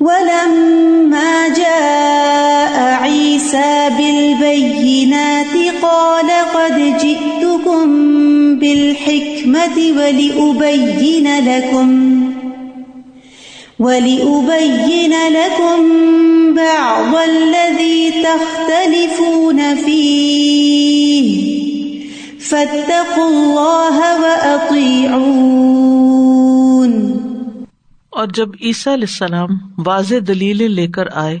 ولما جاء عيسى بالبينات قال قد جئتكم بالحكمة ولأبين لكم ولأبين لكم بعض الذي تختلفون فيه فاتقوا الله وأطيعون اور جب عیسیٰ علیہ السلام واضح دلیلیں لے کر آئے،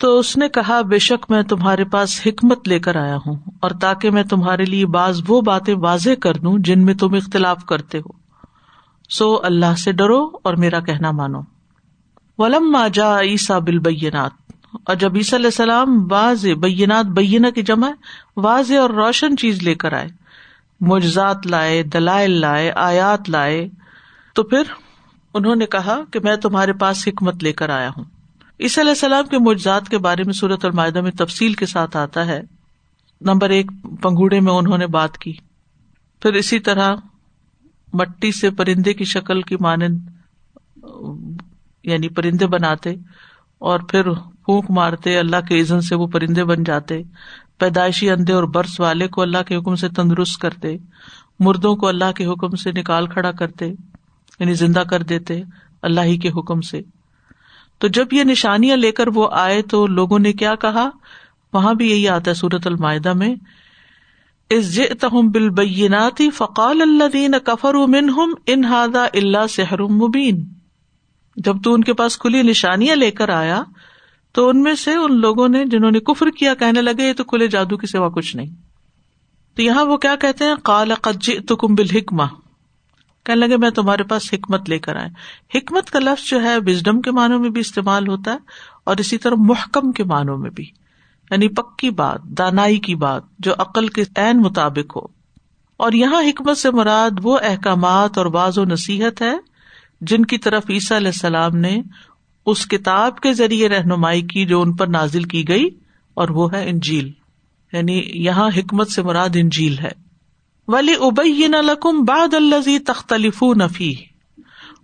تو اس نے کہا، بے شک میں تمہارے پاس حکمت لے کر آیا ہوں، اور تاکہ میں تمہارے لیے بعض وہ باتیں واضح کر دوں جن میں تم اختلاف کرتے ہو۔ سو اللہ سے ڈرو اور میرا کہنا مانو۔ ولم جا عیسیٰ بالبینات اور جب عیسیٰ علیہ السلام واضح بینات بینا کی جمع، واضح اور روشن چیز لے کر آئے مجزات لائے، دلائل لائے، آیات لائے، تو پھر انہوں نے کہا کہ میں تمہارے پاس حکمت لے کر آیا ہوں۔ اس علیہ السلام کے معجزات کے بارے میں صورت المائدہ میں تفصیل کے ساتھ آتا ہے۔ نمبر ایک، پنگوڑے میں انہوں نے بات کی۔ پھر اسی طرح مٹی سے پرندے کی شکل کی مانند یعنی پرندے بناتے اور پھر پھونک مارتے، اللہ کے عزن سے وہ پرندے بن جاتے۔ پیدائشی اندھے اور برس والے کو اللہ کے حکم سے تندرست کرتے۔ مردوں کو اللہ کے حکم سے نکال کھڑا کرتے۔ یعنی زندہ کر دیتے اللہ ہی کے حکم سے۔ تو جب یہ نشانیاں لے کر وہ آئے تو لوگوں نے کیا کہا؟ وہاں بھی یہی آتا ہے سورت المائدہ میں۔ بالبیناتی فقال اللہ دین کفر انہادا اللہ سحر مبین۔ جب تو ان کے پاس کھلی نشانیاں لے کر آیا تو ان میں سے ان لوگوں نے جنہوں نے کفر کیا کہنے لگے، یہ تو کھلے جادو کی سوا کچھ نہیں۔ تو یہاں وہ کیا کہتے ہیں؟ کال تکم بالحکمہ۔ کہنے لگے، میں تمہارے پاس حکمت لے کر آئے۔ حکمت کا لفظ جو ہے وزڈم کے معنوں میں بھی استعمال ہوتا ہے اور اسی طرح محکم کے معنوں میں بھی۔ یعنی پکی بات، دانائی کی بات جو عقل کے عین مطابق ہو۔ اور یہاں حکمت سے مراد وہ احکامات اور بعض و نصیحت ہے جن کی طرف عیسیٰ علیہ السلام نے اس کتاب کے ذریعے رہنمائی کی جو ان پر نازل کی گئی اور وہ ہے انجیل۔ یعنی یہاں حکمت سے مراد انجیل ہے۔ ولی ابئی نہ لکم باد الزی تختلف نفی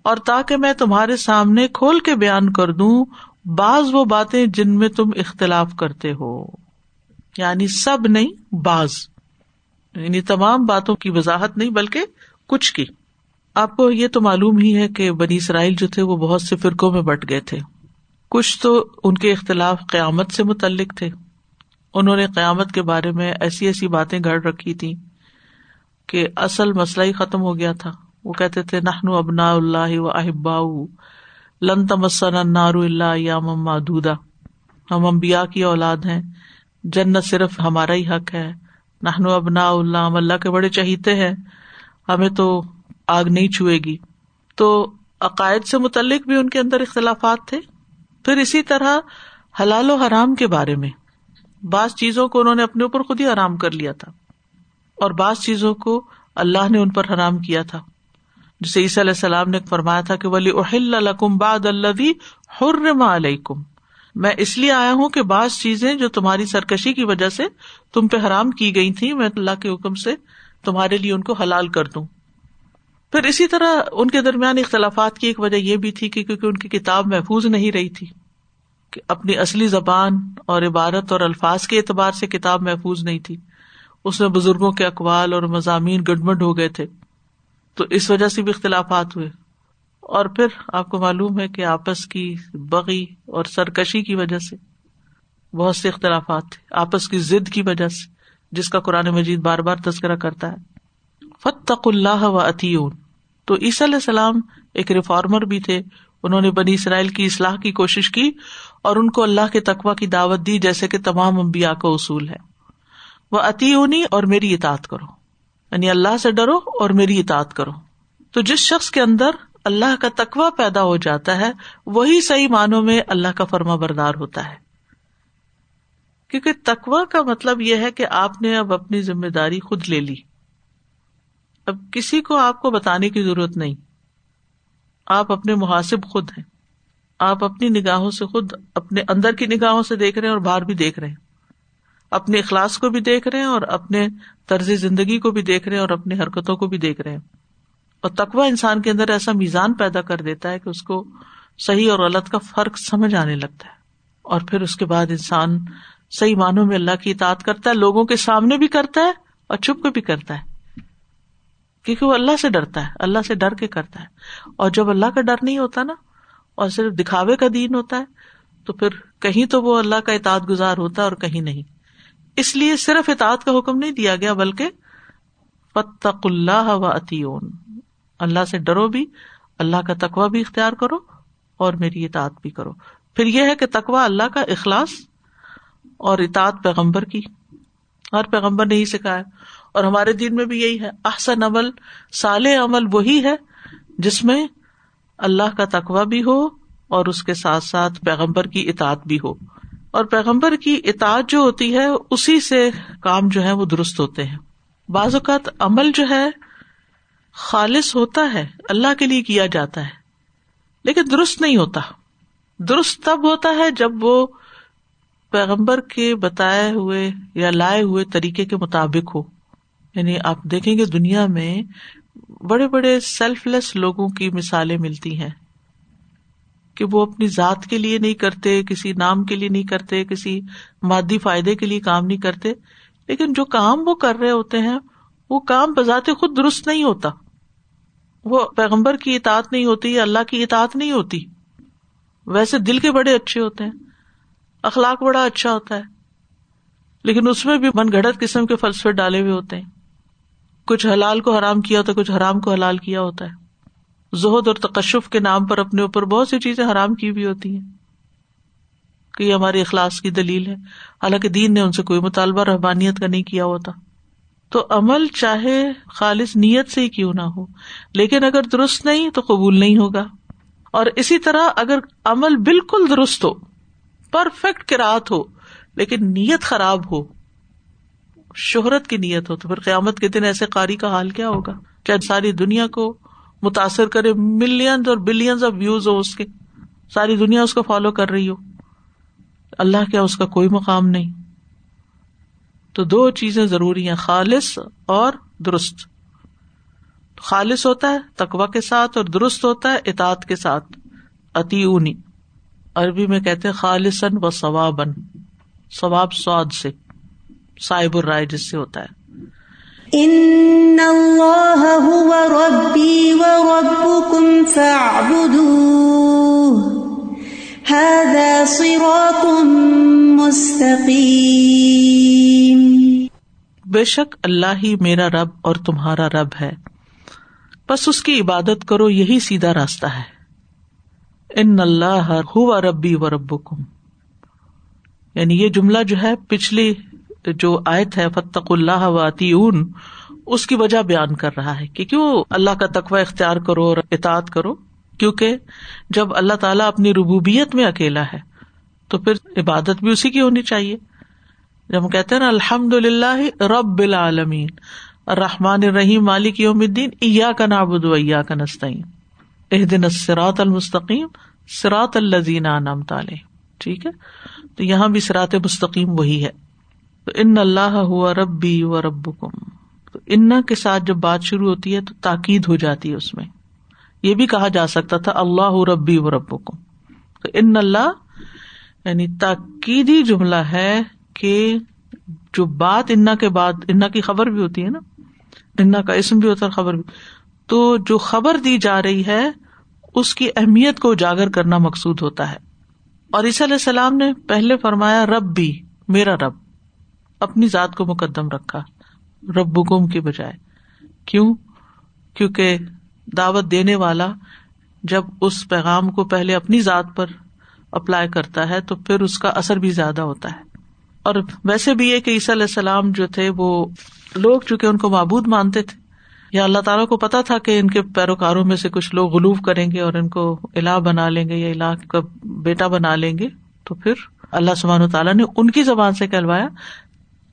اور تاکہ میں تمہارے سامنے کھول کے بیان کر دوں، بعض وہ باتیں جن میں تم اختلاف کرتے ہو۔ یعنی سب نہیں، بعض۔ یعنی تمام باتوں کی وضاحت نہیں، بلکہ کچھ کی۔ آپ کو یہ تو معلوم ہی ہے کہ بنی اسرائیل جو تھے، وہ بہت سے فرقوں میں بٹ گئے تھے۔ کچھ تو ان کے اختلاف قیامت سے متعلق تھے۔ انہوں نے قیامت کے بارے میں ایسی ایسی باتیں گھڑ رکھی تھی کہ اصل مسئلہ ہی ختم ہو گیا تھا۔ وہ کہتے تھے نہن ابنا اللہ و احبا لن تمسن نارو اللہ یا مادودا ہم امبیا کی اولاد ہیں، جنت صرف ہمارا ہی حق ہے۔ نہنو ابنا اللہ، ہم اللہ کے بڑے چہیتے ہیں۔ ہمیں تو آگ نہیں چھوئے گی۔ تو عقائد سے متعلق بھی ان کے اندر اختلافات تھے۔ پھر اسی طرح حلال و حرام کے بارے میں۔ بعض چیزوں کو انہوں نے اپنے اوپر خود ہی آرام کر لیا تھا۔ اور بعض چیزوں کو اللہ نے ان پر حرام کیا تھا۔ جسے عیسی علیہ السلام نے فرمایا تھا کہ ولی اہل الکم باد اللہ حرم علیکم میں اس لیے آیا ہوں کہ بعض چیزیں جو تمہاری سرکشی کی وجہ سے تم پہ حرام کی گئی تھی میں اللہ کے حکم سے تمہارے لیے ان کو حلال کر دوں۔ پھر اسی طرح ان کے درمیان اختلافات کی ایک وجہ یہ بھی تھی کہ کیونکہ ان کی کتاب محفوظ نہیں رہی تھی کہ اپنی اصلی زبان اور عبارت اور الفاظ کے اعتبار سے کتاب محفوظ نہیں تھی۔ اس میں بزرگوں کے اقوال اور مضامین گڈمڈ ہو گئے تھے۔ تو اس وجہ سے بھی اختلافات ہوئے۔ اور پھر آپ کو معلوم ہے کہ آپس کی بغی اور سرکشی کی وجہ سے بہت سے اختلافات تھے۔ آپس کی ضد کی وجہ سے، جس کا قرآن مجید بار بار تذکرہ کرتا ہے۔ فتق اللہ و اتیون تو عیسی علیہ السلام ایک ریفارمر بھی تھے۔ انہوں نے بنی اسرائیل کی اصلاح کی کوشش کی اور ان کو اللہ کے تقوا کی دعوت دی، جیسے کہ تمام امبیا کا اصول ہے۔ وہ اتی اور میری اطاعت کرو۔ یعنی اللہ سے ڈرو اور میری اطاعت کرو۔ تو جس شخص کے اندر اللہ کا تقوا پیدا ہو جاتا ہے، وہی صحیح معنوں میں اللہ کا فرما بردار ہوتا ہے۔ کیونکہ تقوا کا مطلب یہ ہے کہ آپ نے اب اپنی ذمہ داری خود لے لی۔ اب کسی کو آپ کو بتانے کی ضرورت نہیں۔ آپ اپنے محاسب خود ہیں۔ آپ اپنی نگاہوں سے خود اپنے اندر کی نگاہوں سے دیکھ رہے ہیں اور باہر بھی دیکھ رہے ہیں۔ اپنے اخلاص کو بھی دیکھ رہے ہیں اور اپنے طرز زندگی کو بھی دیکھ رہے ہیں اور اپنی حرکتوں کو بھی دیکھ رہے ہیں۔ اور تقوا انسان کے اندر ایسا میزان پیدا کر دیتا ہے کہ اس کو صحیح اور غلط کا فرق سمجھ آنے لگتا ہے۔ اور پھر اس کے بعد انسان صحیح معنوں میں اللہ کی اطاعت کرتا ہے، لوگوں کے سامنے بھی کرتا ہے اور چھپ کے بھی کرتا ہے۔ کیونکہ وہ اللہ سے ڈرتا ہے، اللہ سے ڈر کے کرتا ہے۔ اور جب اللہ کا ڈر نہیں ہوتا نا، اور صرف دکھاوے کا دین ہوتا ہے، تو پھر کہیں تو وہ اللہ کا اطاعت گزار ہوتا ہے اور کہیں نہیں۔ اس لیے صرف اطاعت کا حکم نہیں دیا گیا، بلکہ فتق اللہ و عطیون اللہ سے ڈرو بھی، اللہ کا تقوا بھی اختیار کرو اور میری اطاعت بھی کرو۔ پھر یہ ہے کہ تقوا اللہ کا اخلاص اور اطاعت پیغمبر کی۔ ہر پیغمبر نے ہی سکھایا۔ اور ہمارے دین میں بھی یہی ہے۔ احسن عمل سال عمل وہی ہے جس میں اللہ کا تقوا بھی ہو اور اس کے ساتھ ساتھ پیغمبر کی اطاعت بھی ہو۔ اور پیغمبر کی اطاعت جو ہوتی ہے، اسی سے کام جو ہے وہ درست ہوتے ہیں۔ بعض اوقات عمل جو ہے، خالص ہوتا ہے، اللہ کے لیے کیا جاتا ہے۔ لیکن درست نہیں ہوتا۔ درست تب ہوتا ہے جب وہ پیغمبر کے بتائے ہوئے یا لائے ہوئے طریقے کے مطابق ہو۔ یعنی آپ دیکھیں گے دنیا میں بڑے بڑے سیلف لیس لوگوں کی مثالیں ملتی ہیں۔ کہ وہ اپنی ذات کے لیے نہیں کرتے، کسی نام کے لیے نہیں کرتے، کسی مادی فائدے کے لیے کام نہیں کرتے۔ لیکن جو کام وہ کر رہے ہوتے ہیں، وہ کام بذات خود درست نہیں ہوتا۔ وہ پیغمبر کی اطاعت نہیں ہوتی اللہ کی اطاعت نہیں ہوتی۔ ویسے دل کے بڑے اچھے ہوتے ہیں، اخلاق بڑا اچھا ہوتا ہے۔ لیکن اس میں بھی من گڑت قسم کے فلسفے ڈالے ہوئے ہوتے ہیں۔ کچھ حلال کو حرام کیا ہوتا ہے، کچھ حرام کو حلال کیا ہوتا ہے۔ زہد اور تکشف کے نام پر اپنے اوپر بہت سی چیزیں حرام کی بھی ہوتی ہیں کہ یہ ہماری اخلاص کی دلیل ہے۔ حالانکہ دین نے ان سے کوئی مطالبہ رحبانیت کا نہیں کیا ہوتا۔ تو عمل چاہے خالص نیت سے ہی کیوں نہ ہو، لیکن اگر درست نہیں تو قبول نہیں ہوگا۔ اور اسی طرح اگر عمل بالکل درست ہو، پرفیکٹ کراط ہو، لیکن نیت خراب ہو، شہرت کی نیت ہو، تو پھر قیامت کے دن ایسے قاری کا حال کیا ہوگا؟ کیا ساری دنیا کو متاثر کرے ملینز اور بلینز آف ویوز ہو اس کے۔ ساری دنیا اس کو فالو کر رہی ہو۔ اللہ کیا اس کا کوئی مقام نہیں۔ تو دو چیزیں ضروری ہیں، خالص اور درست۔ خالص ہوتا ہے تقوا کے ساتھ اور درست ہوتا ہے اطاط کے ساتھ۔ اتی اونی عربی میں کہتے خالصن و ثوابن ثواب سواد سے، صاحب الرائے جس سے ہوتا ہے۔ ان اللہ هو ربی و ربکم فاعبدوه هذا صراط مستقیم بے شک اللہ ہی میرا رب اور تمہارا رب ہے بس اس کی عبادت کرو یہی سیدھا راستہ ہے ان اللہ ہوا ربی و رب یعنی یہ جملہ جو ہے پچھلی جو آیت ہے فتق اللہ و اون اس کی وجہ بیان کر رہا ہے کہ کیوں اللہ کا تقوی اختیار کرو اور اطاط کرو؟ کیونکہ جب اللہ تعالیٰ اپنی ربوبیت میں اکیلا ہے، تو پھر عبادت بھی اسی کی ہونی چاہیے۔ جب ہم کہتے ہیں نا الحمد للہ رب العالمین رحمان الرحیم، مالک یوم الدین ایا کا نابود ایا کا نستعین۔ اح دن سرات المستقیم سرات الزین نام تالے ٹھیک ہے؟ تو یہاں بھی سرات مستقیم وہی ہے۔ تو ان اللہ ہوا ربی و رب کم تو ان کے ساتھ جب بات شروع ہوتی ہے تو تاکید ہو جاتی ہے اس میں۔ یہ بھی کہا جا سکتا تھا اللہ ربی و رب کم تو ان اللہ یعنی تاکیدی جملہ ہے کہ جو بات انا کے بعد، انا کی خبر بھی ہوتی ہے نا۔ انا کا اسم بھی ہوتا ہے خبر بھی۔ تو جو خبر دی جا رہی ہے، اس کی اہمیت کو اجاگر کرنا مقصود ہوتا ہے۔ اور عیسی علیہ السلام نے پہلے فرمایا رب بھی میرا رب۔ اپنی ذات کو مقدم رکھا رب گم کی بجائے۔ کیوں؟ کیونکہ دعوت دینے والا جب اس پیغام کو پہلے اپنی ذات پر اپلائی کرتا ہے، تو پھر اس کا اثر بھی زیادہ ہوتا ہے۔ اور ویسے بھی یہ کہ عیسی علیہ السلام جو تھے، وہ لوگ چونکہ ان کو معبود مانتے تھے، یا اللہ تعالیٰ کو پتا تھا کہ ان کے پیروکاروں میں سے کچھ لوگ غلوف کریں گے اور ان کو الہ بنا لیں گے یا الہ کا بیٹا بنا لیں گے، تو پھر اللہ سبحان تعالیٰ نے ان کی زبان سے کہلوایا۔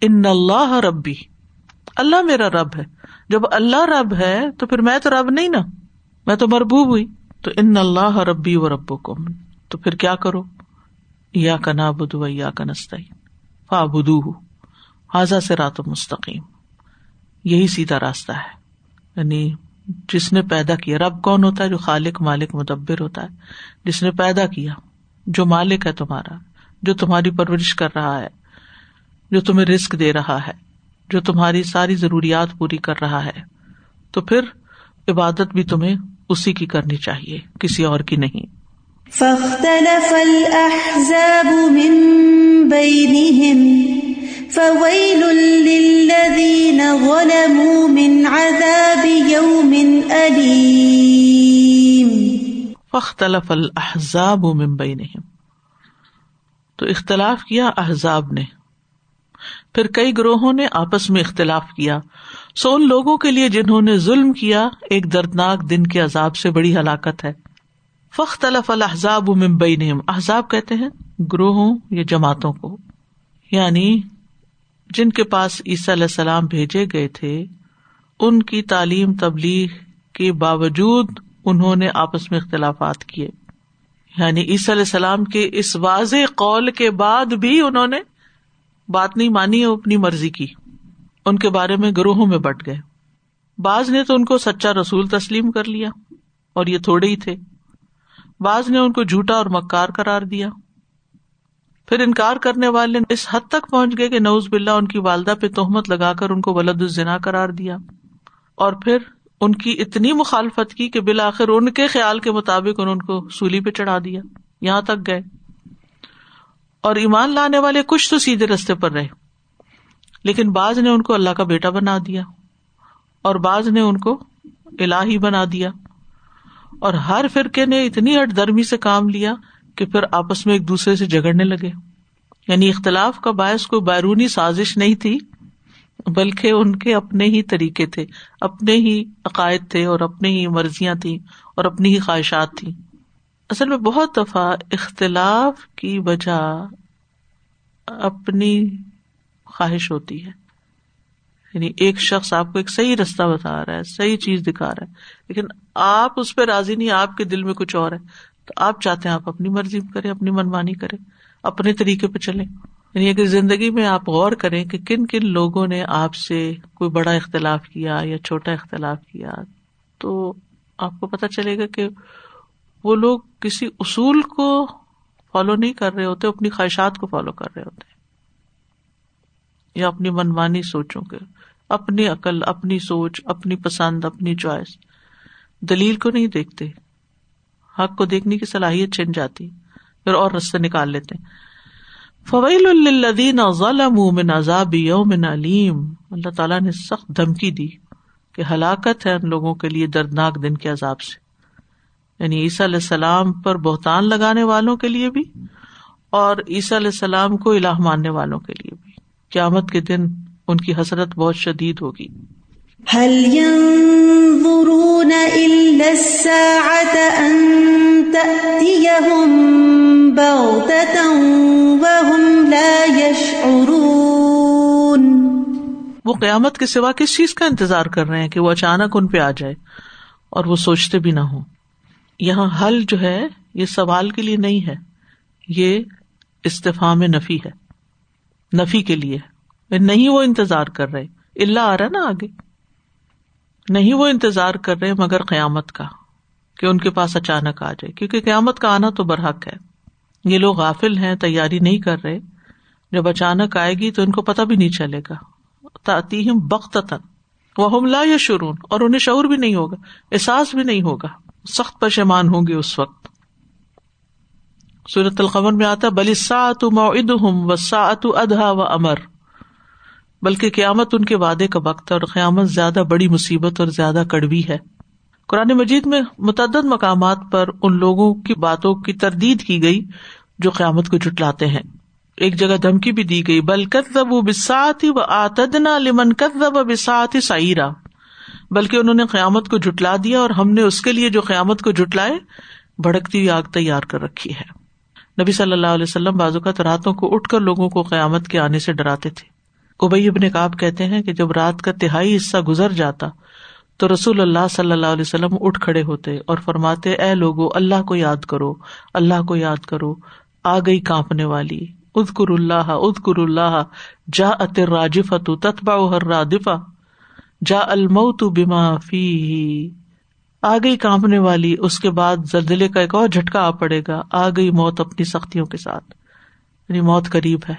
ان اللہ ربی۔ اللہ میرا رب ہے۔ جب اللہ رب ہے تو پھر میں تو رب نہیں نا۔ میں تو مربوب ہوئی۔ تو ان اللہ ربی و رب کو تو پھر کیا کرو؟ یا کا نا بدو یا کا فا بدو حاضا سے رات مستقیم۔ یہی سیدھا راستہ ہے۔ یعنی جس نے پیدا کیا۔ رب کون ہوتا ہے؟ جو خالق، مالک، مدبر ہوتا ہے۔ جس نے پیدا کیا۔ جو مالک ہے تمہارا۔ جو تمہاری پرورش کر رہا ہے۔ جو تمہیں رسک دے رہا ہے جو تمہاری ساری ضروریات پوری کر رہا ہے تو پھر عبادت بھی تمہیں اسی کی کرنی چاہیے کسی اور کی نہیں۔ فاختلف الأحزاب من بينهم فويل للذين ظلموا من عذاب يوم أليم فاختلف الاحزاب من بينهم تو اختلاف کیا احزاب نے؟ پھر کئی گروہوں نے آپس میں اختلاف کیا۔ سو ان لوگوں کے لیے جنہوں نے ظلم کیا، ایک دردناک دن کے عذاب سے بڑی ہلاکت ہے۔ فخت الف الحضاب ممبئی نیم احزاب کہتے ہیں گروہوں یا جماعتوں کو۔ یعنی جن کے پاس عیسی علیہ السلام بھیجے گئے تھے، ان کی تعلیم تبلیغ کے باوجود انہوں نے آپس میں اختلافات کیے۔ یعنی عیسی علیہ السلام کے اس واضح قول کے بعد بھی انہوں نے بات نہیں مانی اپنی مرضی کی۔ ان کے بارے میں گروہوں میں بٹ گئے۔ بعض نے تو ان کو سچا رسول تسلیم کر لیا، اور یہ تھوڑے ہی تھے۔ بعض نے ان کو جھوٹا اور مکار کرار دیا۔ پھر انکار کرنے والے اس حد تک پہنچ گئے کہ نوز بلّہ ان کی والدہ پہ تہمت لگا کر ان کو ولد الزنا کرار دیا۔ اور پھر ان کی اتنی مخالفت کی کہ بالآخر ان کے خیال کے مطابق انہوں کو سولی پہ چڑھا دیا۔ یہاں تک گئے۔ اور ایمان لانے والے کچھ تو سیدھے رستے پر رہے۔ لیکن بعض نے ان کو اللہ کا بیٹا بنا دیا اور بعض نے ان کو الہی بنا دیا۔ اور ہر فرقے نے اتنی ہٹ درمی سے کام لیا کہ پھر آپس میں ایک دوسرے سے جگڑنے لگے۔ یعنی اختلاف کا باعث کوئی بیرونی سازش نہیں تھی، بلکہ ان کے اپنے ہی طریقے تھے، اپنے ہی عقائد تھے اور اپنی ہی مرضیاں تھیں اور اپنی ہی خواہشات تھیں۔ اصل میں بہت دفعہ اختلاف کی وجہ اپنی خواہش ہوتی ہے۔ یعنی ایک شخص آپ کو ایک صحیح رستہ بتا رہا ہے، صحیح چیز دکھا رہا ہے، لیکن آپ اس پہ راضی نہیں، آپ کے دل میں کچھ اور ہے۔ تو آپ چاہتے ہیں آپ اپنی مرضی کریں، اپنی منمانی کریں، اپنے طریقے پہ چلیں۔ یعنی اگر زندگی میں آپ غور کریں کہ کن کن لوگوں نے آپ سے کوئی بڑا اختلاف کیا یا چھوٹا اختلاف کیا، تو آپ کو پتا چلے گا کہ وہ لوگ کسی اصول کو فالو نہیں کر رہے ہوتے، اپنی خواہشات کو فالو کر رہے ہوتے۔ یا اپنی منمانی سوچوں کے، اپنی عقل، اپنی سوچ، اپنی پسند، اپنی چوائس۔ دلیل کو نہیں دیکھتے۔ حق کو دیکھنے کی صلاحیت چن جاتی، پھر اور رستے نکال لیتے۔ فویل الدین عذاب یوم علیم۔ اللہ تعالیٰ نے سخت دھمکی دی کہ ہلاکت ہے ان لوگوں کے لیے دردناک دن کے عذاب سے۔ یعنی عیسیٰ علیہ السلام پر بہتان لگانے والوں کے لیے بھی اور عیسیٰ علیہ السلام کو الہ ماننے والوں کے لیے بھی۔ قیامت کے دن ان کی حسرت بہت شدید ہوگی۔ وہ قیامت کے سوا کس چیز کا انتظار کر رہے ہیں کہ وہ اچانک ان پہ آ جائے اور وہ سوچتے بھی نہ ہو یہاں حل جو ہے، یہ سوال کے لیے نہیں ہے۔ یہ استفام نفی ہے۔ نفی کے لیے۔ نہیں وہ انتظار کر رہے۔ اللہ آ رہا نا آگے۔ نہیں وہ انتظار کر رہے مگر قیامت کا، کہ ان کے پاس اچانک آ جائے۔ کیونکہ قیامت کا آنا تو برحق ہے۔ یہ لوگ غافل ہیں، تیاری نہیں کر رہے۔ جب اچانک آئے گی تو ان کو پتا بھی نہیں چلے گا۔ تاتی بخت وہ حملہ یا شرون اور انہیں شعور بھی نہیں ہوگا، احساس بھی نہیں ہوگا۔ سخت پشمان ہوں گے اس وقت۔ سورت القمر میں آتا بلی سات ہوں و سات ادھا و امر بلکہ قیامت ان کے وعدے کا وقت اور قیامت زیادہ بڑی مصیبت اور زیادہ کڑوی ہے۔ قرآن مجید میں متعدد مقامات پر ان لوگوں کی باتوں کی تردید کی گئی جو قیامت کو جٹلاتے ہیں۔ ایک جگہ دھمکی بھی دی گئی بلکت و بسات و آتدنا لمن کتب بسات سعیرا بلکہ انہوں نے قیامت کو جٹلا دیا اور ہم نے اس کے لیے جو قیامت کو جٹلائے بھڑکتی ہوئی آگ تیار کر رکھی ہے۔ نبی صلی اللہ علیہ وسلم بازو کا راتوں کو اٹھ کر لوگوں کو قیامت کے آنے سے ڈراتے تھے۔ ابئی ابن کاب کہتے ہیں کہ جب رات کا تہائی حصہ گزر جاتا تو رسول اللہ صلی اللہ علیہ وسلم اٹھ کھڑے ہوتے اور فرماتے، اے لوگو، اللہ کو یاد کرو، اللہ کو یاد کرو، آ گئی کانپنے والی۔ ادکر اللہ ادکر اللہ جا راجف تتبا ہر رادفا جا الموت بما فی آ گئی کانپنے والی، اس کے بعد زلزلے کا ایک اور جھٹکا آ پڑے گا۔ آ گئی موت اپنی سختیوں کے ساتھ۔ یعنی موت قریب ہے۔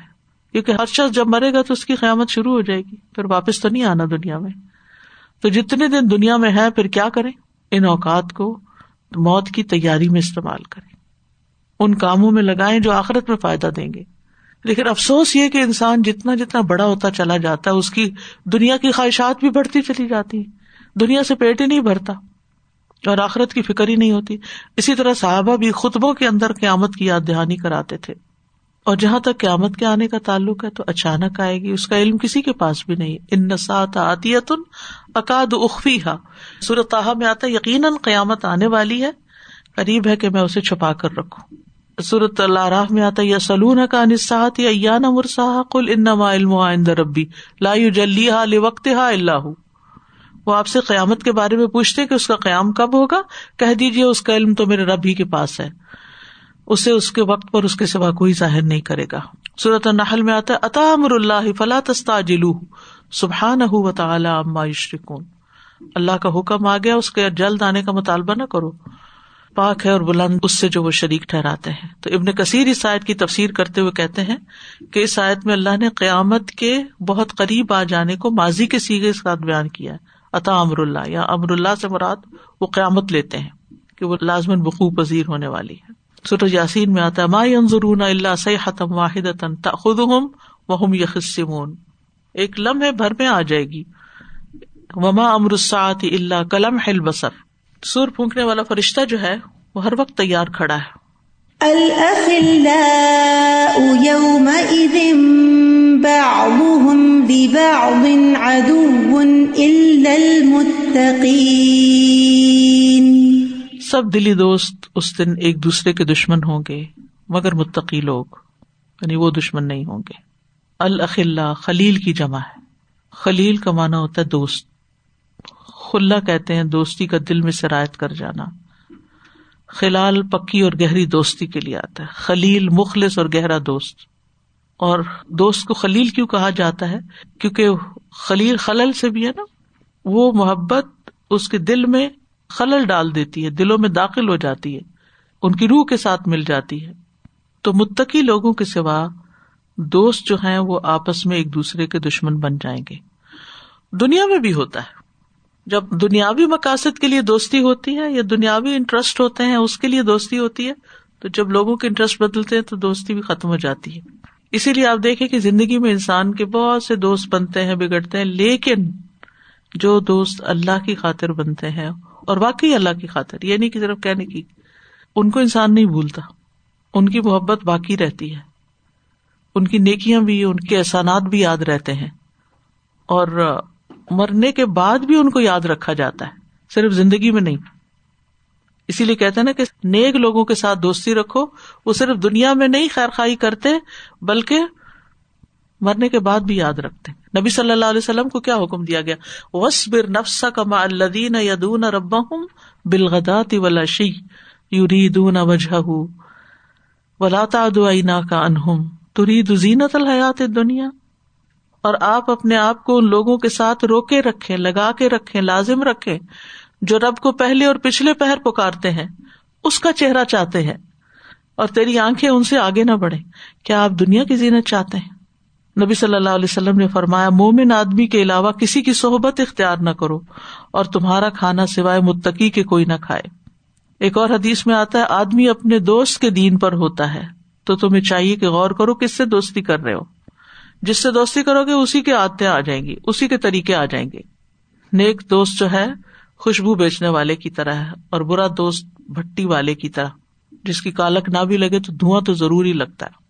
کیونکہ ہر شخص جب مرے گا تو اس کی قیامت شروع ہو جائے گی۔ پھر واپس تو نہیں آنا دنیا میں۔ تو جتنے دن دنیا میں ہے پھر کیا کریں؟ ان اوقات کو موت کی تیاری میں استعمال کریں۔ ان کاموں میں لگائیں جو آخرت میں فائدہ دیں گے۔ لیکن افسوس یہ کہ انسان جتنا جتنا بڑا ہوتا چلا جاتا ہے، اس کی دنیا کی خواہشات بھی بڑھتی چلی جاتی دنیا سے پیٹ ہی نہیں بھرتا اور آخرت کی فکر ہی نہیں ہوتی۔ اسی طرح صحابہ بھی خطبوں کے اندر قیامت کی یاد دہانی کراتے تھے۔ اور جہاں تک قیامت کے آنے کا تعلق ہے، تو اچانک آئے گی۔ اس کا علم کسی کے پاس بھی نہیں۔ ان نسات آتیتن اکاد اخفی ہا صورت میں آتا یقیناً قیامت آنے والی ہے۔ قریب ہے کہ میں اسے چھپا کر رکھوں۔ صورت اللہ راہ میں آتا یا سلون کا نسات یا مرسا کل ان علم ربی، لا جلی ہا وقت ہا اللہ وہ آپ سے قیامت کے بارے میں پوچھتے کہ اس کا قیام کب ہوگا؟ کہہ دیجیے اس کا علم تو میرے رب ہی کے پاس ہے۔ اسے اس کے وقت پر اس کے سوا کوئی ظاہر نہیں کرے گا۔ صورت النحل میں آتا ہے اتا امر اللہ فلا تستا جلو سبحان و تعالی اما یشرکون۔ اللہ کا حکم آ گیا، اس کے جلد آنے کا مطالبہ نہ کرو۔ پاک ہے اور بلند اس سے جو وہ شریک ٹھہراتے ہیں۔ تو ابن کثیر اس آیت کی تفسیر کرتے ہوئے کہتے ہیں کہ اس آیت میں اللہ نے قیامت کے بہت قریب آ جانے کو ماضی کے سیگے کے ساتھ بیان کیا ہے۔ عطا امر اللہ، یا امر اللہ سے مراد وہ قیامت لیتے ہیں کہ وہ لازمن بخو پذیر ہونے والی ہے۔ سر یاسین میں آتا ہے، ما انضرون اللہ سی حتم واحد خود ہم وہ یخسمون ایک لمحے بھر میں آ جائے گی۔ وما امر الساعت اللہ کلم حل بسر سور پھونکنے والا فرشتہ جو ہے وہ ہر وقت تیار کھڑا ہے۔ سب دلی دوست اس دن ایک دوسرے کے دشمن ہوں گے مگر متقی لوگ یعنی وہ دشمن نہیں ہوں گے۔ الخلا خلیل کی جمع ہے۔ خلیل کا مانا ہوتا ہے دوست۔ خلا کہتے ہیں دوستی کا دل میں سرایت کر جانا۔ خلال پکی اور گہری دوستی کے لیے آتا ہے۔ خلیل مخلص اور گہرا دوست۔ اور دوست کو خلیل کیوں کہا جاتا ہے؟ کیونکہ خلیل خلل سے بھی ہے نا۔ وہ محبت اس کے دل میں خلل ڈال دیتی ہے، دلوں میں داخل ہو جاتی ہے۔ ان کی روح کے ساتھ مل جاتی ہے۔ تو متقی لوگوں کے سوا دوست جو ہیں وہ آپس میں ایک دوسرے کے دشمن بن جائیں گے۔ دنیا میں بھی ہوتا ہے۔ جب دنیاوی مقاصد کے لیے دوستی ہوتی ہے یا دنیاوی انٹرسٹ ہوتے ہیں، اس کے لیے دوستی ہوتی ہے، تو جب لوگوں کے انٹرسٹ بدلتے ہیں تو دوستی بھی ختم ہو جاتی ہے۔ اسی لیے آپ دیکھیں کہ زندگی میں انسان کے بہت سے دوست بنتے ہیں، بگڑتے ہیں، لیکن جو دوست اللہ کی خاطر بنتے ہیں اور واقعی اللہ کی خاطر یہ نہیں کہ صرف کہنے کی، ان کو انسان نہیں بھولتا۔ ان کی محبت باقی رہتی ہے۔ ان کی نیکیاں بھی، ان کے احسانات بھی یاد رہتے ہیں۔ اور مرنے کے بعد بھی ان کو یاد رکھا جاتا ہے، صرف زندگی میں نہیں۔ اسی لیے کہتے نا کہ نیک لوگوں کے ساتھ دوستی رکھو، وہ صرف دنیا میں نہیں خیر خائی کرتے، بلکہ مرنے کے بعد بھی یاد رکھتے۔ نبی صلی اللہ علیہ وسلم کو کیا حکم دیا گیا؟ وسبر نفسا کما الدین یدون رب ہوں بلغدات ولا شی دون وجہ ولا تعدنا کا انہم ترید زینت الحیات دنیا اور آپ اپنے آپ کو ان لوگوں کے ساتھ روکے رکھے لگا کے رکھے لازم رکھے جو رب کو پہلے اور پچھلے پہر پکارتے ہیں، اس کا چہرہ چاہتے ہیں۔ اور تیری آنکھیں ان سے آگے نہ بڑھے کیا آپ دنیا کی زینت چاہتے ہیں؟ نبی صلی اللہ علیہ وسلم نے فرمایا، مومن آدمی کے علاوہ کسی کی صحبت اختیار نہ کرو اور تمہارا کھانا سوائے متقی کے کوئی نہ کھائے۔ ایک اور حدیث میں آتا ہے، آدمی اپنے دوست کے دین پر ہوتا ہے، تو تمہیں چاہیے کہ غور کرو کس سے دوستی کر رہے ہو۔ جس سے دوستی کرو گے، اسی کے آتے آ جائیں گی، اسی کے طریقے آ جائیں گے۔ نیک دوست جو ہے، خوشبو بیچنے والے کی طرح ہے اور برا دوست بھٹی والے کی طرح۔ جس کی کالک نہ بھی لگے تو دھواں تو ضرور ہی لگتا ہے۔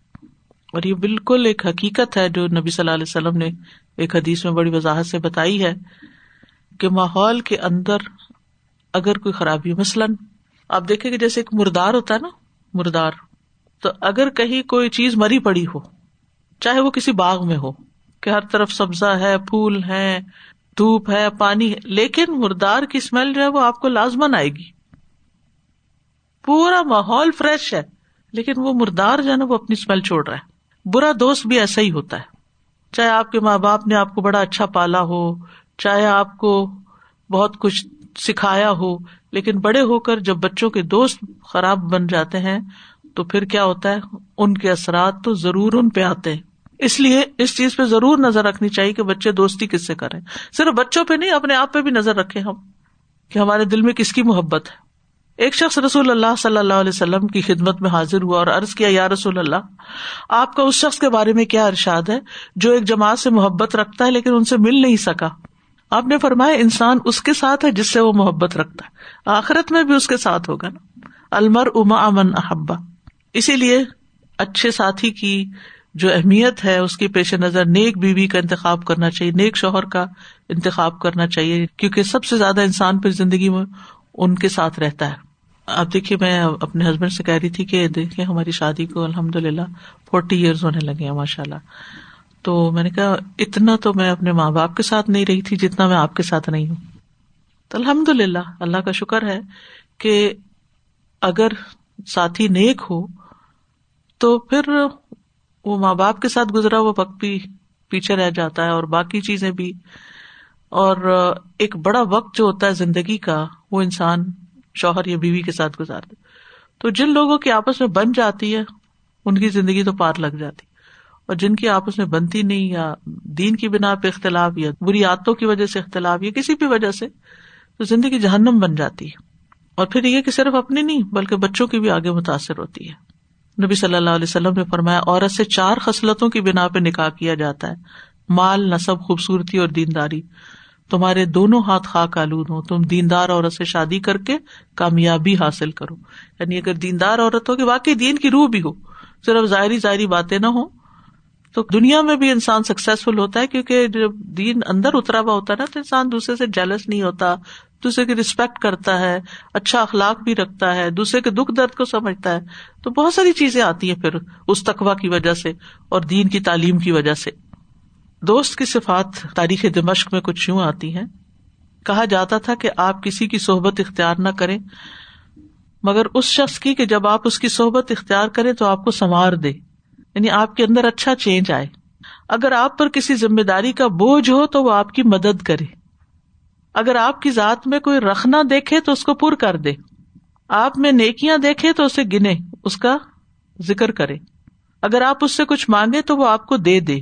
اور یہ بالکل ایک حقیقت ہے جو نبی صلی اللہ علیہ وسلم نے ایک حدیث میں بڑی وضاحت سے بتائی ہے کہ ماحول کے اندر اگر کوئی خرابی، مثلاً آپ دیکھیں کہ جیسے ایک مردار ہوتا ہے نا، مردار، تو اگر کہیں کوئی چیز مری پڑی ہو چاہے وہ کسی باغ میں ہو، کہ ہر طرف سبزہ ہے، پھول ہے دھوپ ہے، پانی ہے، لیکن مردار کی اسمیل جو ہے وہ آپ کو لازمن آئے گی۔ پورا ماحول فریش ہے، لیکن وہ مردار جو ہے نا وہ اپنی اسمیل چھوڑ رہا ہے۔ برا دوست بھی ایسا ہی ہوتا ہے۔ چاہے آپ کے ماں باپ نے آپ کو بڑا اچھا پالا ہو، چاہے آپ کو بہت کچھ سکھایا ہو، لیکن بڑے ہو کر جب بچوں کے دوست خراب بن جاتے ہیں، تو پھر کیا ہوتا ہے؟ ان کے اثرات تو ضرور ان پہ آتے ہیں۔ اس لیے اس چیز پہ ضرور نظر رکھنی چاہیے کہ بچے دوستی کس سے کریں۔ صرف بچوں پہ نہیں، اپنے آپ پہ بھی نظر رکھے ہم کہ ہمارے دل میں کس کی محبت ہے۔ ایک شخص رسول اللہ صلی اللہ علیہ وسلم کی خدمت میں حاضر ہوا اور عرض کیا، یا رسول اللہ، آپ کا اس شخص کے بارے میں کیا ارشاد ہے جو ایک جماعت سے محبت رکھتا ہے لیکن ان سے مل نہیں سکا؟ آپ نے فرمایا، انسان اس کے ساتھ ہے جس سے وہ محبت رکھتا ہے۔ آخرت میں بھی اس کے ساتھ ہوگا نا۔ المر اما امن احبا اسی لیے اچھے ساتھی کی جو اہمیت ہے، اس کی پیش نظر نیک بیوی کا انتخاب کرنا چاہیے، نیک شوہر کا انتخاب کرنا چاہیے، کیونکہ سب سے زیادہ انسان پھر زندگی میں ان کے ساتھ رہتا ہے۔ اب دیکھیے، میں اپنے ہسبینڈ سے کہہ رہی تھی کہ دیکھیے ہماری شادی کو الحمد للہ فورٹی ایئرز ہونے لگے ہیں ماشاء اللہ تو میں نے کہا، اتنا تو میں اپنے ماں باپ کے ساتھ نہیں رہی تھی جتنا میں آپ کے ساتھ نہیں ہوں۔ تو الحمد للہ اللہ کا شکر ہے کہ اگر ساتھی نیک ہو، تو پھر وہ ماں باپ کے ساتھ گزرا وہ وقت بھی پیچھے رہ جاتا ہے اور باقی چیزیں بھی۔ اور ایک بڑا وقت جو ہوتا ہے زندگی کا، وہ انسان شوہر یا بیوی کے ساتھ گزار دے تو جن لوگوں کی آپس میں بن جاتی ہے، ان کی زندگی تو پار لگ جاتی۔ اور جن کی آپس میں بنتی نہیں یا دین کی بنا پہ اختلاف یا بری عادتوں کی وجہ سے اختلاف یا کسی بھی وجہ سے، تو زندگی جہنم بن جاتی ہے۔ اور پھر یہ کہ صرف اپنی نہیں، بلکہ بچوں کی بھی آگے متاثر ہوتی ہے۔ نبی صلی اللہ علیہ وسلم نے فرمایا، عورت سے چار خصلتوں کی بنا پہ نکاح کیا جاتا ہے۔ مال، نصب، خوبصورتی اور دینداری۔ تمہارے دونوں ہاتھ خاک آلود ہو تم دیندار عورت سے شادی کر کے کامیابی حاصل کرو۔ یعنی اگر دیندار عورت ہو کہ واقعی دین کی روح بھی ہو، صرف ظاہری ظاہری باتیں نہ ہو تو دنیا میں بھی انسان سکسیزفل ہوتا ہے کیونکہ جب دین اندر اترا ہوا ہوتا ہے نا، تو انسان دوسرے سے جیلس نہیں ہوتا۔ دوسرے کی ریسپیکٹ کرتا ہے اچھا اخلاق بھی رکھتا ہے، دوسرے کے دکھ درد کو سمجھتا ہے۔ تو بہت ساری چیزیں آتی ہیں پھر اس تقوا کی وجہ سے اور دین کی تعلیم کی وجہ سے۔ دوست کی صفات تاریخ دمشق میں کچھ یوں آتی ہیں۔ کہا جاتا تھا کہ آپ کسی کی صحبت اختیار نہ کریں، مگر اس شخص کی کہ جب آپ اس کی صحبت اختیار کریں تو آپ کو سنوار دے۔ یعنی آپ کے اندر اچھا چینج آئے۔ اگر آپ پر کسی ذمہ داری کا بوجھ ہو تو وہ آپ کی مدد کرے۔ اگر آپ کی ذات میں کوئی رکھنا دیکھے تو اس کو پر کر دے۔ آپ میں نیکیاں دیکھے تو اسے گنے، اس کا ذکر کرے۔ اگر آپ اس سے کچھ مانگے تو وہ آپ کو دے دے۔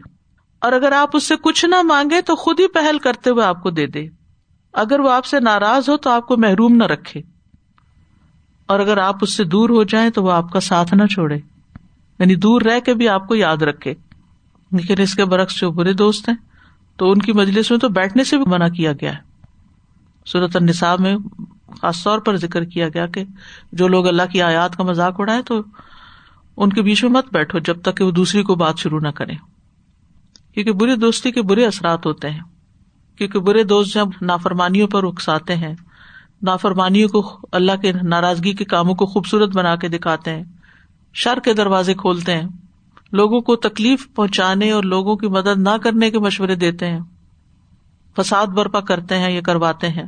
اور اگر آپ اس سے کچھ نہ مانگے تو خود ہی پہل کرتے ہوئے آپ کو دے دے۔ اگر وہ آپ سے ناراض ہو تو آپ کو محروم نہ رکھے۔ اور اگر آپ اس سے دور ہو جائیں تو وہ آپ کا ساتھ نہ چھوڑے۔ یعنی دور رہ کے بھی آپ کو یاد رکھے۔ لیکن اس کے برعکس جو برے دوست ہیں، تو ان کی مجلس میں تو بیٹھنے سے بھی منع کیا گیا ہے۔ صورت النساء میں خاص طور پر ذکر کیا گیا کہ جو لوگ اللہ کی آیات کا مذاق اڑائے تو ان کے بیچ میں مت بیٹھو جب تک کہ وہ دوسری کو بات شروع نہ کرے کیونکہ بری دوستی کے برے اثرات ہوتے ہیں۔ کیونکہ برے دوست جب نافرمانیوں پر اکساتے ہیں، نافرمانیوں کو اللہ کے ناراضگی کے کاموں کو خوبصورت بنا کے دکھاتے ہیں، شر کے دروازے کھولتے ہیں، لوگوں کو تکلیف پہنچانے اور لوگوں کی مدد نہ کرنے کے مشورے دیتے ہیں۔ فساد برپا کرتے ہیں یا کرواتے ہیں۔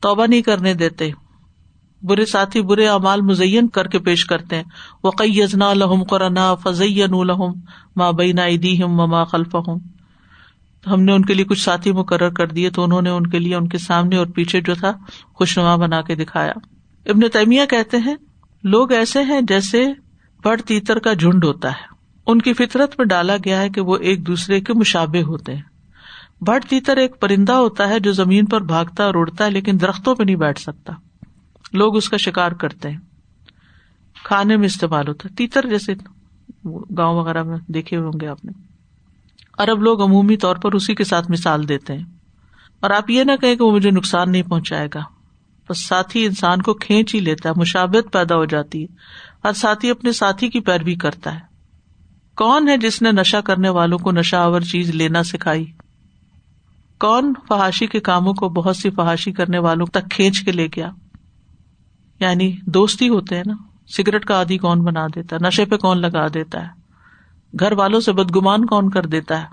توبہ نہیں کرنے دیتے۔ برے ساتھی برے اعمال مزین کر کے پیش کرتے ہیں۔ وہ یزنا لہم قرنا فضین الحم ماں بینا عیدی ہم مما خلف ہوں ہم نے ان کے لیے کچھ ساتھی مقرر کر دیے تو انہوں نے ان کے لیے ان کے سامنے اور پیچھے جو تھا خوشنما بنا کے دکھایا۔ ابن تیمیہ کہتے ہیں، لوگ ایسے ہیں جیسے بڑ تیتر کا جھنڈ ہوتا ہے۔ ان کی فطرت میں ڈالا گیا ہے کہ وہ ایک دوسرے کے مشابے ہوتے ہیں۔ بڑ تیتر ایک پرندہ ہوتا ہے جو زمین پر بھاگتا اور اڑتا ہے، لیکن درختوں پہ نہیں بیٹھ سکتا۔ لوگ اس کا شکار کرتے ہیں۔ کھانے میں استعمال ہوتا ہے۔ تیتر جیسے گاؤں وغیرہ میں دیکھے ہوں گے آپ نے۔ ارب لوگ عمومی طور پر اسی کے ساتھ مثال دیتے ہیں۔ اور آپ یہ نہ کہیں کہ وہ مجھے نقصان نہیں پہنچائے گا۔ بس ساتھی انسان کو کھینچ ہی لیتا ہے مشابت پیدا ہو جاتی ہے۔ ہر ساتھی اپنے ساتھی کی پیروی کرتا ہے۔ کون ہے جس نے نشا کرنے والوں کو نشا آور چیز لینا سکھائی؟ کون فحاشی کے کاموں کو بہت سی فحاشی کرنے والوں تک کھینچ کے لے گیا؟ یعنی دوستی ہوتے ہیں نا، سگریٹ کا آدھی کون بنا دیتا ہے؟ نشے پہ کون لگا دیتا ہے؟ گھر والوں سے بدگمان کون کر دیتا ہے؟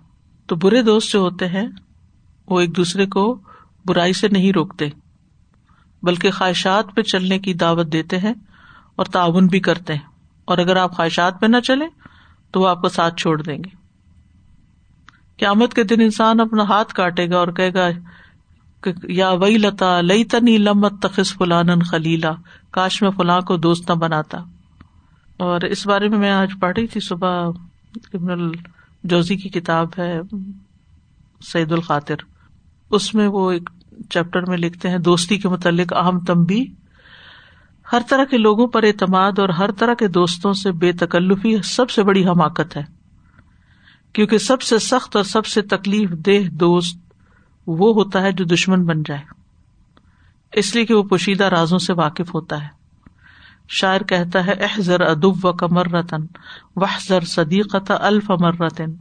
تو برے دوست جو ہوتے ہیں، وہ ایک دوسرے کو برائی سے نہیں روکتے، بلکہ خواہشات پہ چلنے کی دعوت دیتے ہیں اور تعاون بھی کرتے ہیں۔ اور اگر آپ خواہشات پہ نہ چلے تو وہ آپ کا ساتھ چھوڑ دیں گے۔ قیامت کے دن انسان اپنا ہاتھ کاٹے گا اور کہے گا یا وئی لتا لئی تنی لمت تخص فلان خلیلا، کاش میں فلاں کو دوست نہ بناتا۔ اور اس بارے میں میں آج پڑھ رہی تھی، صبح ابن الجوزی کی کتاب ہے سعید الخاطر۔ اس میں وہ ایک چیپٹر میں لکھتے ہیں، دوستی کے متعلق اہم تمبی ہر طرح کے لوگوں پر اعتماد اور ہر طرح کے دوستوں سے بے تکلفی سب سے بڑی حماقت ہے۔ کیونکہ سب سے سخت اور سب سے تکلیف دہ دوست وہ ہوتا ہے جو دشمن بن جائے۔ اس لیے کہ وہ پوشیدہ رازوں سے واقف ہوتا ہے۔ شاعر کہتا ہے احزر ادب و کمر رتن وحزر صدیقت الف امر رتن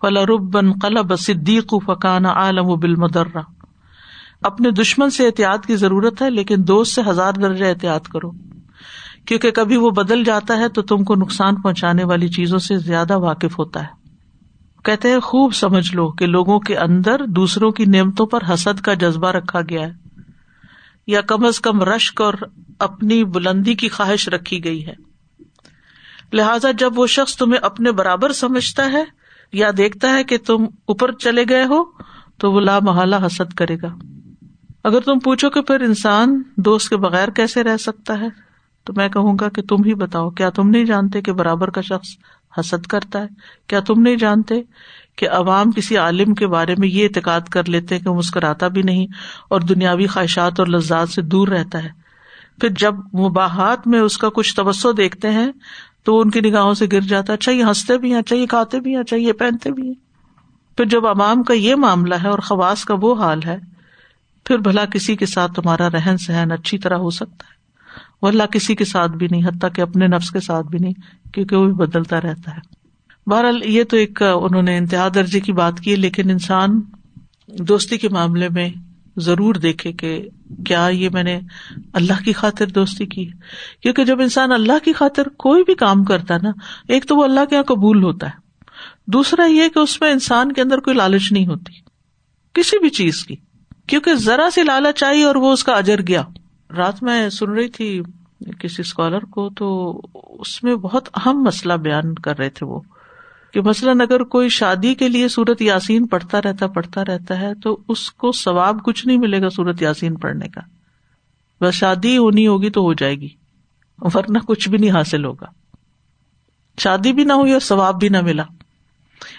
فلربن قلب صدیق فکان عالم و بال اپنے دشمن سے احتیاط کی ضرورت ہے، لیکن دوست سے ہزار درجہ احتیاط کرو۔ کیونکہ کبھی وہ بدل جاتا ہے تو تم کو نقصان پہنچانے والی چیزوں سے زیادہ واقف ہوتا ہے۔ کہتے ہیں، خوب سمجھ لو کہ لوگوں کے اندر دوسروں کی نعمتوں پر حسد کا جذبہ رکھا گیا ہے۔ یا کم از کم رشک اور اپنی بلندی کی خواہش رکھی گئی ہے۔ لہذا جب وہ شخص تمہیں اپنے برابر سمجھتا ہے یا دیکھتا ہے کہ تم اوپر چلے گئے ہو، تو وہ لا محالہ حسد کرے گا۔ اگر تم پوچھو کہ پھر انسان دوست کے بغیر کیسے رہ سکتا ہے، تو میں کہوں گا کہ تم ہی بتاؤ، کیا تم نہیں جانتے کہ برابر کا شخص حسد کرتا ہے۔ کیا تم نہیں جانتے کہ عوام کسی عالم کے بارے میں یہ اعتقاد کر لیتے ہیں کہ مسکراتا بھی نہیں اور دنیاوی خواہشات اور لذات سے دور رہتا ہے؟ پھر جب مباحت میں اس کا کچھ توسع دیکھتے ہیں تو ان کی نگاہوں سے گر جاتا ہے۔ اچھا یہ ہنستے بھی ہیں اچھا یہ کھاتے بھی ہیں اچھا یہ پہنتے بھی ہیں۔ پھر جب عوام کا یہ معاملہ ہے اور خواص کا وہ حال ہے، پھر بھلا کسی کے ساتھ تمہارا رہن سہن اچھی طرح ہو سکتا ہے۔ وہ اللہ کسی کے ساتھ بھی نہیں، حتیٰ کہ اپنے نفس کے ساتھ بھی نہیں، کیونکہ وہ بھی بدلتا رہتا ہے۔ بہرحال یہ تو ایک، انہوں نے انتہا درجے کی بات کی، لیکن انسان دوستی کے معاملے میں ضرور دیکھے کہ کیا یہ میں نے اللہ کی خاطر دوستی کی۔ کیونکہ جب انسان اللہ کی خاطر کوئی بھی کام کرتا ہے نا، ایک تو وہ اللہ کے یہاں قبول ہوتا ہے۔ دوسرا یہ کہ اس میں انسان کے اندر کوئی لالچ نہیں ہوتی، کسی بھی چیز کی۔ کیونکہ ذرا سی لالچ آئی اور وہ اس کا اجر گیا۔ رات میں سن رہی تھی کسی اسکالر کو، تو اس میں بہت اہم مسئلہ بیان کر رہے تھے وہ، کہ مثلاً اگر کوئی شادی کے لیے سورت یاسین پڑھتا رہتا پڑھتا رہتا ہے، تو اس کو ثواب کچھ نہیں ملے گا سورت یاسین پڑھنے کا۔ بس شادی ہونی ہوگی تو ہو جائے گی، ورنہ کچھ بھی نہیں حاصل ہوگا۔ شادی بھی نہ ہوئی اور ثواب بھی نہ ملا۔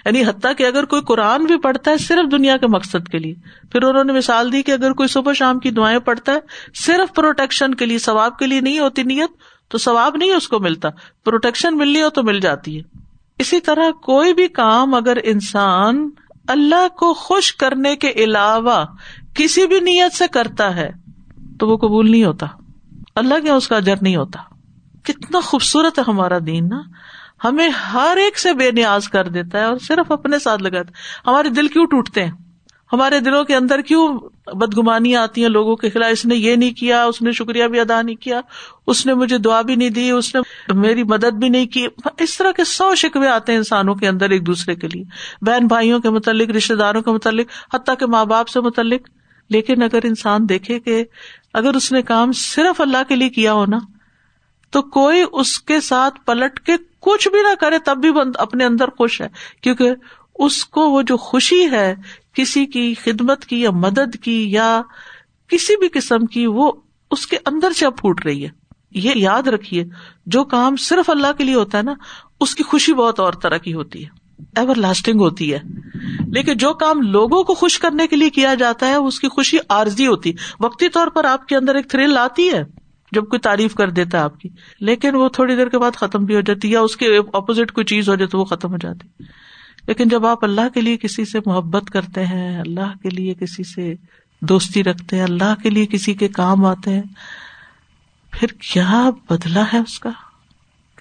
یعنی حتیٰ کہ اگر کوئی قرآن بھی پڑھتا ہے صرف دنیا کے مقصد کے لیے، پھر انہوں نے مثال دی کہ اگر کوئی صبح شام کی دعائیں پڑھتا ہے، صرف پروٹیکشن کے لیے، ثواب کے لیے نہیں ہوتی نیت، تو ثواب نہیں اس کو ملتا۔ پروٹیکشن ملنی ہو تو مل جاتی ہے۔ اسی طرح کوئی بھی کام اگر انسان اللہ کو خوش کرنے کے علاوہ کسی بھی نیت سے کرتا ہے، تو وہ قبول نہیں ہوتا۔ اللہ کے اس کا اجر نہیں ہوتا۔ کتنا خوبصورت ہے ہمارا دین، نا؟ ہمیں ہر ایک سے بے نیاز کر دیتا ہے اور صرف اپنے ساتھ لگاتا ہے۔ ہمارے دل کیوں ٹوٹتے ہیں؟ ہمارے دلوں کے اندر کیوں بدگمانی آتی ہیں لوگوں کے خلاف؟ اس نے یہ نہیں کیا، اس نے شکریہ بھی ادا نہیں کیا، اس نے مجھے دعا بھی نہیں دی، اس نے میری مدد بھی نہیں کی۔ اس طرح کے سو شکوے آتے ہیں انسانوں کے اندر ایک دوسرے کے لیے۔ بہن بھائیوں کے متعلق رشتے داروں کے متعلق، حتیٰ کہ ماں باپ سے متعلق۔ لیکن اگر انسان دیکھے کہ اگر اس نے کام صرف اللہ کے لیے کیا ہونا تو کوئی اس کے ساتھ پلٹ کے کچھ بھی نہ کرے تب بھی اپنے اندر خوش ہے۔ کیونکہ اس کو وہ جو خوشی ہے، کسی کی خدمت کی یا مدد کی یا کسی بھی قسم کی، وہ اس کے اندر سے اب پھوٹ رہی ہے۔ یہ یاد رکھیے، جو کام صرف اللہ کے لیے ہوتا ہے نا، اس کی خوشی بہت اور طرح کی ہوتی ہے۔ ایور لاسٹنگ ہوتی ہے۔ لیکن جو کام لوگوں کو خوش کرنے کے لیے کیا جاتا ہے، اس کی خوشی عارضی ہوتی ہے۔ وقتی طور پر آپ کے اندر ایک تھرل آتی ہے۔ جب کوئی تعریف کر دیتا ہے آپ کی، لیکن وہ تھوڑی دیر کے بعد ختم بھی ہو جاتی یا اس کے اپوزٹ کوئی چیز ہو جائے تو وہ ختم ہو جاتی لیکن جب آپ اللہ کے لیے کسی سے محبت کرتے ہیں، اللہ کے لیے کسی سے دوستی رکھتے ہیں، اللہ کے لیے کسی کے کام آتے ہیں، پھر کیا بدلا ہے اس کا؟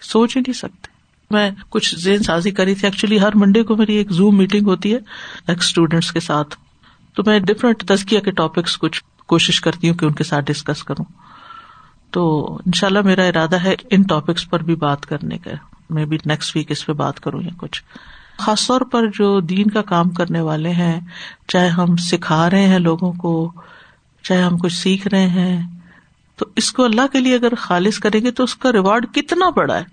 سوچ ہی نہیں سکتے۔ میں کچھ زین سازی کری تھی۔ ایکچولی ہر منڈے کو میری ایک زوم میٹنگ ہوتی ہے ایکس اسٹوڈینٹس کے ساتھ۔ تو میں ڈفرینٹ تزکیہ کے ٹاپکس کچھ کوشش کرتی ہوں کہ ان کے ساتھ ڈسکس کروں۔ تو ان شاء اللہ میرا ارادہ ہے ان ٹاپکس پر بھی بات کرنے کا۔ میں بھی نیکسٹ ویک اس پہ بات کروں یا کچھ۔ خاص طور پر جو دین کا کام کرنے والے ہیں، چاہے ہم سکھا رہے ہیں لوگوں کو، چاہے ہم کچھ سیکھ رہے ہیں، تو اس کو اللہ کے لیے اگر خالص کریں گے تو اس کا ریوارڈ کتنا بڑا ہے۔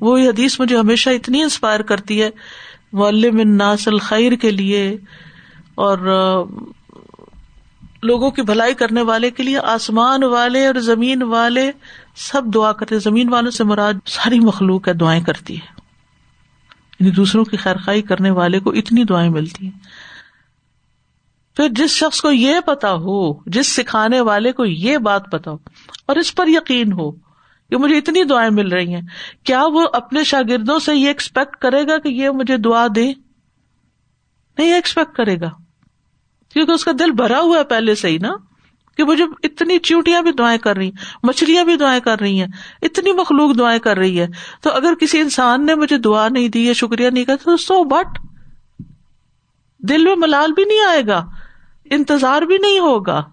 وہ حدیث مجھے ہمیشہ اتنی انسپائر کرتی ہے معلم الناس الخیر کے لیے اور لوگوں کی بھلائی کرنے والے کے لیے، آسمان والے اور زمین والے سب دعا کرتے زمین والوں سے مراد ساری مخلوق ہے، دعائیں کرتی ہے۔ یعنی دوسروں کی خیر خائی کرنے والے کو اتنی دعائیں ملتی ہیں۔ پھر جس شخص کو یہ پتا ہو، جس سکھانے والے کو یہ بات پتا ہو اور اس پر یقین ہو کہ مجھے اتنی دعائیں مل رہی ہیں، کیا وہ اپنے شاگردوں سے یہ ایکسپیکٹ کرے گا کہ یہ مجھے دعا دے؟ نہیں ایکسپیکٹ کرے گا۔ کیونکہ اس کا دل بھرا ہوا ہے پہلے سے ہی نا، کہ مجھے اتنی چیوٹیاں بھی دعائیں کر رہی مچھلیاں بھی دعائیں کر رہی ہیں، اتنی مخلوق دعائیں کر رہی ہے۔ تو اگر کسی انسان نے مجھے دعا نہیں دی یا شکریہ نہیں کرتا تو سو بٹ۔ دل میں ملال بھی نہیں آئے گا، انتظار بھی نہیں ہوگا،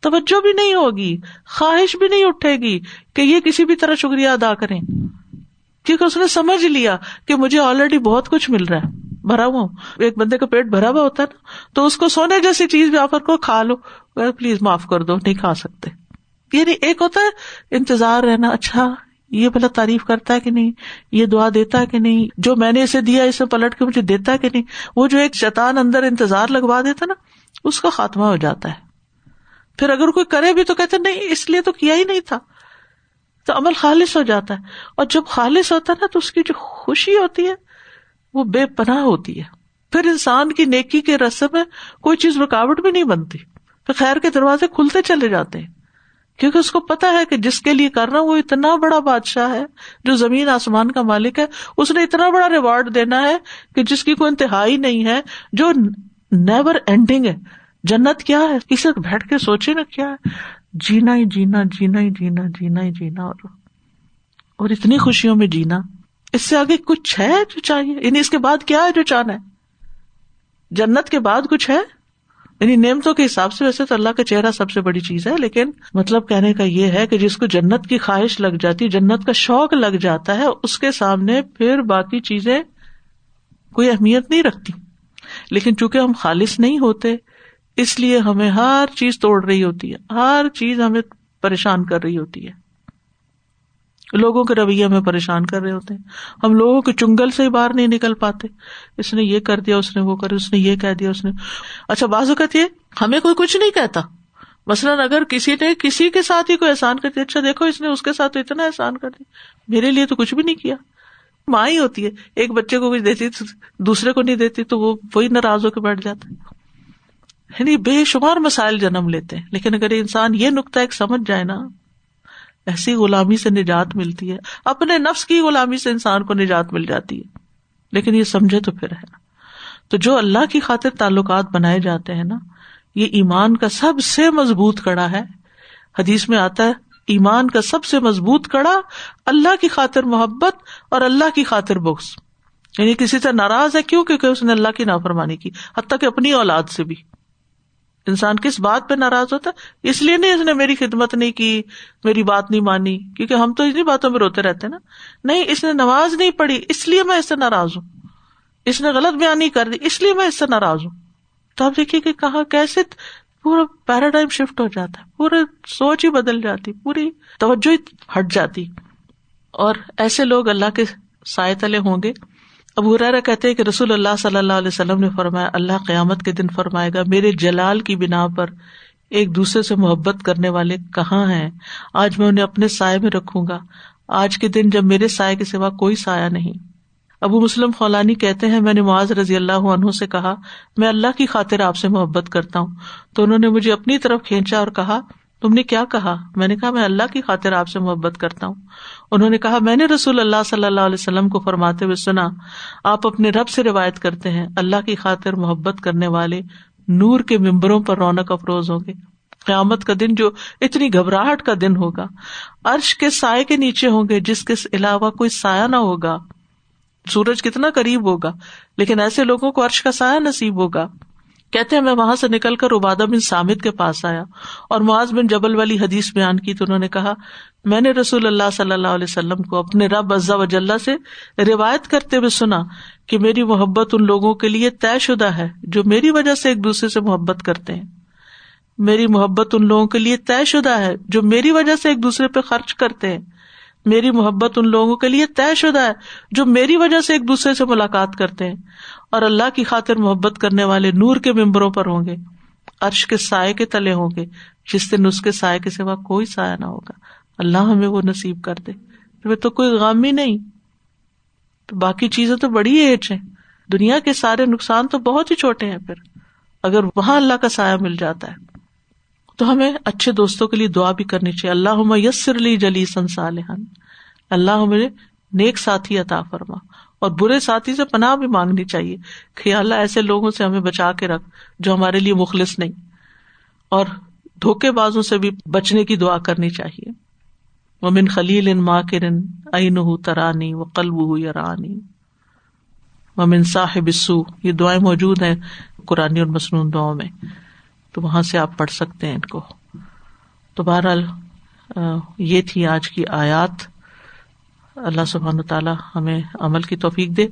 توجہ بھی نہیں ہوگی، خواہش بھی نہیں اٹھے گی کہ یہ کسی بھی طرح شکریہ ادا کریں۔ کیونکہ اس نے سمجھ لیا کہ مجھے آلریڈی بہت کچھ مل رہا ہے۔ بھرا ہوا ایک بندے کا پیٹ بھرا ہوا ہوتا ہے نا، تو اس کو سونے جیسی چیز بھی آفر کو کھا لو۔ پلیز معاف کر دو، نہیں کھا سکتے۔ یعنی ایک ہوتا ہے، انتظار رہنا اچھا یہ بلا تعریف کرتا ہے کہ نہیں؟ یہ دعا دیتا ہے کہ نہیں؟ جو میں نے اسے دیا، اسے پلٹ کے مجھے دیتا ہے کہ نہیں؟ وہ جو ایک شیطان اندر انتظار لگوا دیتا نا، اس کا خاتمہ ہو جاتا ہے۔ پھر اگر کوئی کرے بھی تو کہتے نہیں، اس لیے تو کیا ہی نہیں تھا۔ تو عمل خالص ہو جاتا ہے۔ اور جب خالص ہوتا ہے نا، تو اس کی جو خوشی ہوتی ہے وہ بے پناہ ہوتی ہے۔ پھر انسان کی نیکی کے رسم میں کوئی چیز رکاوٹ بھی نہیں بنتی۔ پھر خیر کے دروازے کھلتے چلے جاتے ہیں۔ کیونکہ اس کو پتا ہے کہ جس کے لیے کرنا وہ اتنا بڑا بادشاہ ہے، جو زمین آسمان کا مالک ہے، اس نے اتنا بڑا ریوارڈ دینا ہے کہ جس کی کوئی انتہائی نہیں ہے، جو نیور اینڈنگ ہے۔ جنت کیا ہے؟ کسی بیٹھ کے سوچے نا کیا ہے۔ جینا ہی جینا جینا ہی جینا جینا ہی جینا اور اور اتنی خوشیوں میں جینا۔ اس سے آگے کچھ ہے جو چاہیے؟ یعنی اس کے بعد کیا ہے جو چاہنا ہے؟ جنت کے بعد کچھ ہے؟ یعنی نعمتوں کے حساب سے ویسے تو اللہ کا چہرہ سب سے بڑی چیز ہے، لیکن مطلب کہنے کا یہ ہے کہ جس کو جنت کی خواہش لگ جاتی، جنت کا شوق لگ جاتا ہے، اس کے سامنے پھر باقی چیزیں کوئی اہمیت نہیں رکھتی۔ لیکن چونکہ ہم خالص نہیں ہوتے، اس لیے ہمیں ہر چیز توڑ رہی ہوتی ہے، ہر چیز ہمیں پریشان کر رہی ہوتی ہے۔ لوگوں کے رویے میں پریشان کر رہے ہوتے ہیں۔ ہم لوگوں کے چنگل سے ہی باہر نہیں نکل پاتے۔ اس نے یہ کر دیا، اس نے وہ کر اس نے یہ کہہ دیا، اس نے۔ اچھا بعض اوقات یہ ہمیں کوئی کچھ نہیں کہتا۔ مثلاً اگر کسی نے کسی کے ساتھ ہی کوئی احسان کر دیا اچھا دیکھو، اس نے اس کے ساتھ اتنا احسان کر دیا۔ میرے لیے تو کچھ بھی نہیں کیا۔ ماں ہی ہوتی ہے۔ ایک بچے کو کچھ دیتی، دوسرے کو نہیں دیتی، تو وہ وہی ناراض ہو کے بیٹھ جاتا ہے۔ یعنی بے شمار مسائل جنم لیتے ہیں۔ لیکن اگر انسان یہ نقطہ ایک سمجھ جائے نا ایسی غلامی سے نجات ملتی ہے۔ اپنے نفس کی غلامی سے انسان کو نجات مل جاتی ہے۔ لیکن یہ سمجھے تو پھر ہے۔ تو جو اللہ کی خاطر تعلقات بنائے جاتے ہیں نا، یہ ایمان کا سب سے مضبوط کڑا ہے۔ حدیث میں آتا ہے، ایمان کا سب سے مضبوط کڑا اللہ کی خاطر محبت اور اللہ کی خاطر بخش یعنی کسی سے ناراض ہے کیوں؟ کیونکہ اس نے اللہ کی نافرمانی کی، حتیٰ کہ اپنی اولاد سے بھی۔ انسان کس بات پہ ناراض ہوتا اس لیے نہیں اس نے میری خدمت نہیں کی، میری بات نہیں مانی، کیونکہ ہم تو انہیں باتوں میں روتے رہتے نا۔ نہیں، اس نے نماز نہیں پڑھی، اس لیے میں اس سے ناراض ہوں۔ اس نے غلط بیان کر دی، اس لیے میں اس سے ناراض ہوں۔ تو آپ دیکھیے کہ کہاں کیسے پورا پیراڈائم شفٹ ہو جاتا ہے پورے سوچ ہی بدل جاتی، پوری توجہ ہی ہٹ جاتی۔ اور ایسے لوگ اللہ کے سائے تلے ہوں گے۔ اب ہرارا کہتے کہ رسول اللہ صلی اللہ علیہ وسلم نے فرمایا، اللہ قیامت کے دن فرمائے گا، میرے جلال کی بنا پر ایک دوسرے سے محبت کرنے والے کہاں ہیں؟ آج میں انہیں اپنے سائے میں رکھوں گا۔ آج کے دن جب میرے سائے کے سوا کوئی سایہ نہیں۔ ابو مسلم خولانی کہتے ہیں، میں نے معاذ رضی اللہ عنہ سے کہا، میں اللہ کی خاطر آپ سے محبت کرتا ہوں۔ تو انہوں نے مجھے اپنی طرف کھینچا اور کہا تم نے کیا کہا؟ میں نے کہا، میں اللہ کی خاطر آپ سے محبت کرتا ہوں۔ انہوں نے کہا، میں نے رسول اللہ صلی اللہ علیہ وسلم کو فرماتے ہوئے سنا، آپ اپنے رب سے روایت کرتے ہیں، اللہ کی خاطر محبت کرنے والے نور کے ممبروں پر رونق افروز ہوں گے۔ قیامت کا دن جو اتنی گھبراہٹ کا دن ہوگا، عرش کے سائے کے نیچے ہوں گے، جس کے علاوہ کوئی سایہ نہ ہوگا۔ سورج کتنا قریب ہوگا، لیکن ایسے لوگوں کو عرش کا سایہ نصیب ہوگا۔ کہتے ہیں، میں وہاں سے نکل کر عبادہ بن سامد کے پاس آیا اور معاذ بن جبل والی حدیث بیان کی تو انہوں نے کہا، میں نے رسول اللہ صلی اللہ علیہ وسلم کو اپنے رب ازا وجاللہ سے روایت کرتے ہوئے سنا کہ میری محبت ان لوگوں کے لیے طے شدہ ہے جو میری وجہ سے ایک دوسرے سے محبت کرتے ہیں۔ میری محبت ان لوگوں کے لیے طے شدہ ہے جو میری وجہ سے ایک دوسرے پہ خرچ کرتے ہیں۔ میری محبت ان لوگوں کے لیے طے شدہ ہے جو میری وجہ سے ایک دوسرے سے ملاقات کرتے ہیں اور اللہ کی خاطر محبت کرنے والے نور کے ممبروں پر ہوں گے، عرش کے سائے کے تلے ہوں گے، جس دن اس کے سائے کے سوا کوئی سایہ نہ ہوگا۔ اللہ ہمیں وہ نصیب کر دے۔ پھر تو کوئی غام ہی نہیں۔ تو باقی چیزیں تو بڑی ایج ہے دنیا کے سارے نقصان تو بہت ہی چھوٹے ہیں پھر۔ اگر وہاں اللہ کا سایہ مل جاتا ہے۔ تو ہمیں اچھے دوستوں کے لیے دعا بھی کرنی چاہیے۔ اللہ یسر لی جلی سنسالحن اللہ نیک ساتھی عطا فرما اور برے ساتھی سے پناہ بھی مانگنی چاہیے۔ کہ اللہ ایسے لوگوں سے ہمیں بچا کے رکھ جو ہمارے لیے مخلص نہیں۔ اور دھوکے بازوں سے بھی بچنے کی دعا کرنی چاہیے۔ ومن خلیل ان ماں کرن این ترانی و قلب ہو یا رانی ومن صاحب سو یہ دعائیں موجود ہیں قرآن اور مصنون دعاؤں میں۔ تو وہاں سے آپ پڑھ سکتے ہیں ان کو۔ تو بہرحال یہ تھی آج کی آیات۔ اللہ سبحان تعالیٰ ہمیں عمل کی توفیق دے۔